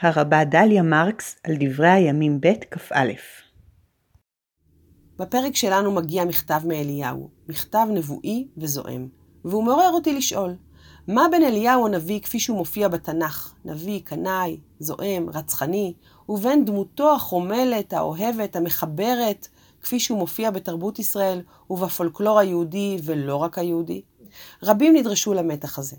הרבה דליה מרקס על דברי הימים ב' כ"א בפרק שלנו מגיע מכתב מאליהו, מכתב נבואי וזועם, והוא מעורר אותי לשאול, מה בין אליהו הנביא כפי שהוא מופיע בתנ"ך, נביא, קנאי, זועם, רצחני, ובין דמותו החומלת, האוהבת, המחברת, כפי שהוא מופיע בתרבות ישראל ובפולקלור היהודי ולא רק היהודי? רבים נדרשו למתח הזה.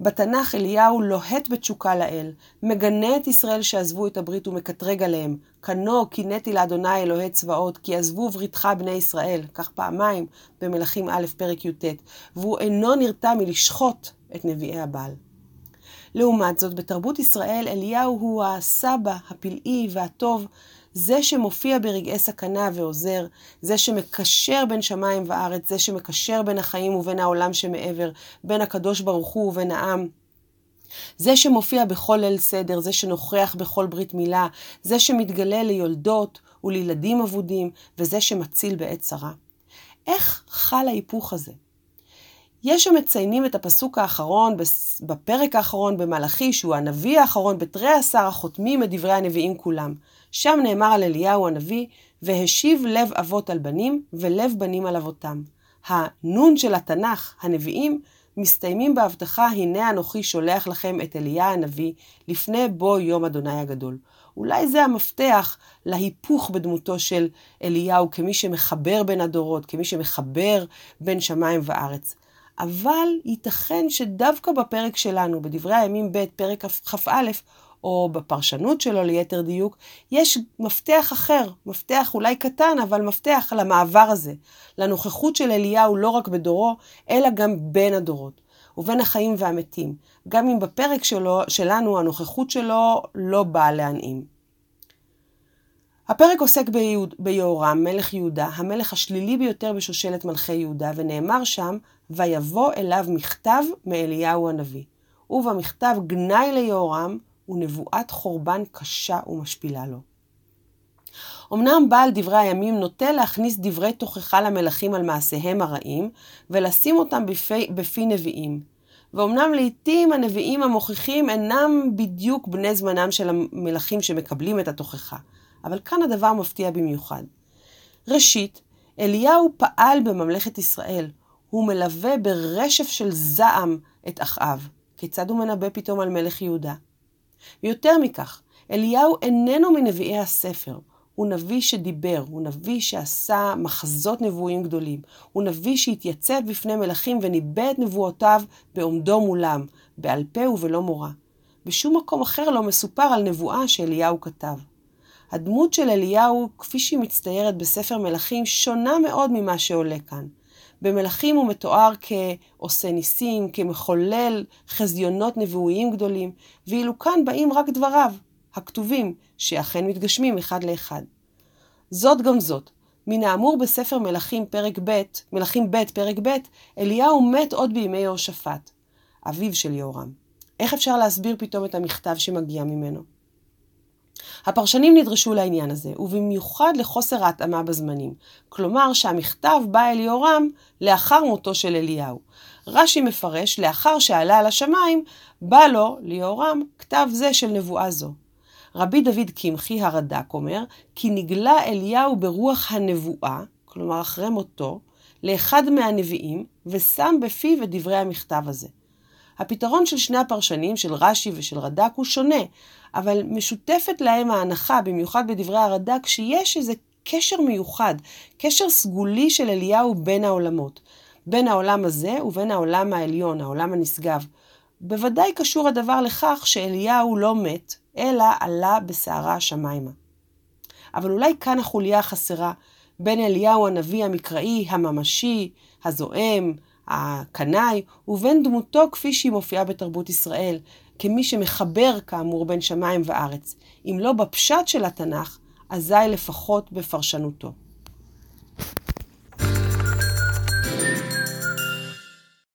בתנ"ך אליהו לוהט בתשוקה לאל, מגנה את ישראל שעזבו את הברית ומקטרג עליהם. כנו קינאתי לאדוני אלוהי צבאות, כי עזבו בריתך בני ישראל, כך פעמיים במלכים א' פרק י"ט, והוא אינו נרתע מלשחוט את נביאי הבעל. לעומת זאת, בתרבות ישראל אליהו הוא הסבא, הפלאי והטוב, זה שמופיע ברגעי סכנה ועוזר, זה שמקשר בין שמיים וארץ, זה שמקשר בין החיים ובין העולם שמעבר, בין הקדוש ברוך הוא ובין העם. זה שמופיע בכל ליל סדר, זה שנוכח בכל ברית מילה, זה שמתגלה ליולדות ולילדים אבודים, וזה שמציל בעת צרה. איך חל ההיפוך הזה? יש שמציינים את הפסוק האחרון בפרק האחרון במלאכי, שהוא הנביא האחרון בתרי עשר החותמים את דברי הנביאים כולם. שם נאמר על אליהו הנביא, והשיב לב אבות על בנים, ולב בנים על אבותם. הנון של התנ"ך, הנביאים, מסתיימים בהבטחה, הנה אנוכי שולח לכם את אליה הנביא, לפני בוא יום אדוני הגדול. אולי זה המפתח להיפוך בדמותו של אליהו כמי שמחבר בין הדורות, כמי שמחבר בין שמיים וארץ. אבל ייתכן שדווקא בפרק שלנו, בדברי הימים ב', פרק כ"א, או בפרשנות שלו ליתר דיוק, יש מפתח אחר, מפתח אולי קטן, אבל מפתח למעבר הזה, לנוכחות של אליהו לא רק בדורו, אלא גם בין הדורות, ובין החיים והמתים, גם אם בפרק שלו, שלנו הנוכחות שלו לא באה להנעים. הפרק עוסק ביהוד, ביהורם, מלך יהודה, המלך השלילי ביותר בשושלת מלכי יהודה, ונאמר שם, ויבוא אליו מכתב מאליהו הנביא. ובמכתב גנאי ליהורם, ונבואת חורבן קשה ומשפילה לו. אמנם בעל דברי הימים נוטה להכניס דברי תוכחה למלכים על מעשיהם הרעים, ולשים אותם בפי, בפי נביאים. ואומנם לעתים הנביאים המוכיחים אינם בדיוק בני זמנם של המלכים שמקבלים את התוכחה, אבל כאן הדבר מפתיע במיוחד. ראשית, אליהו פעל בממלכת ישראל, הוא מלווה ברשף של זעם את אחאב. כיצד הוא מנבא פתאום על מלך יהודה? ויותר מכך, אליהו איננו מנביאי הספר, הוא נביא שדיבר, הוא נביא שעשה מחזות נבואים גדולים, הוא נביא שהתייצב בפני מלכים וניבא את נבואותיו בעומדו מולם, בעל פה ובלא מורא. בשום מקום אחר לא מסופר על נבואה שאליהו כתב. הדמות של אליהו, כפי שהיא מצטיירת בספר מלכים, שונה מאוד ממה שעולה כאן. במלכים הוא מתואר כעושה ניסים, כמחולל חזיונות נבואיים גדולים, ואילו כאן באים רק דבריו, הכתובים, שאכן מתגשמים אחד לאחד. זאת גם זאת, מן האמור בספר מלכים פרק ב', מלכים ב', פרק ב', אליהו מת עוד בימי יהושפט, אביו של יהורם. איך אפשר להסביר פתאום את המכתב שמגיע ממנו? הפרשנים נדרשו לעניין הזה, ובמיוחד לחוסר ההתאמה בזמנים. כלומר שהמכתב בא אל יהורם לאחר מותו של אליהו. רש"י מפרש, לאחר שעלה על השמיים, בא לו, ליהורם, כתב זה של נבואה זו. רבי דוד קמחי הרד"ק אומר, כי נגלה אליהו ברוח הנבואה, כלומר אחרי מותו, לאחד מהנביאים, ושם בפיו את דברי המכתב הזה. הפתרון של שני הפרשנים, של רש"י ושל רד"ק, הוא שונה, אבל משותפת להם ההנחה, במיוחד בדברי הרד"ק, שיש איזה קשר מיוחד, קשר סגולי של אליהו בין העולמות, בין העולם הזה ובין העולם העליון, העולם הנשגב. בוודאי קשור הדבר לכך שאליהו לא מת, אלא עלה בסערה השמיימה. אבל אולי כאן החוליה החסרה בין אליהו הנביא המקראי, הממשי, הזועם, הקנאי, ובין דמותו כפי שהיא מופיעה בתרבות ישראל, כמי שמחבר כאמור בין שמיים וארץ, אם לא בפשט של התנ"ך, אזי לפחות בפרשנותו.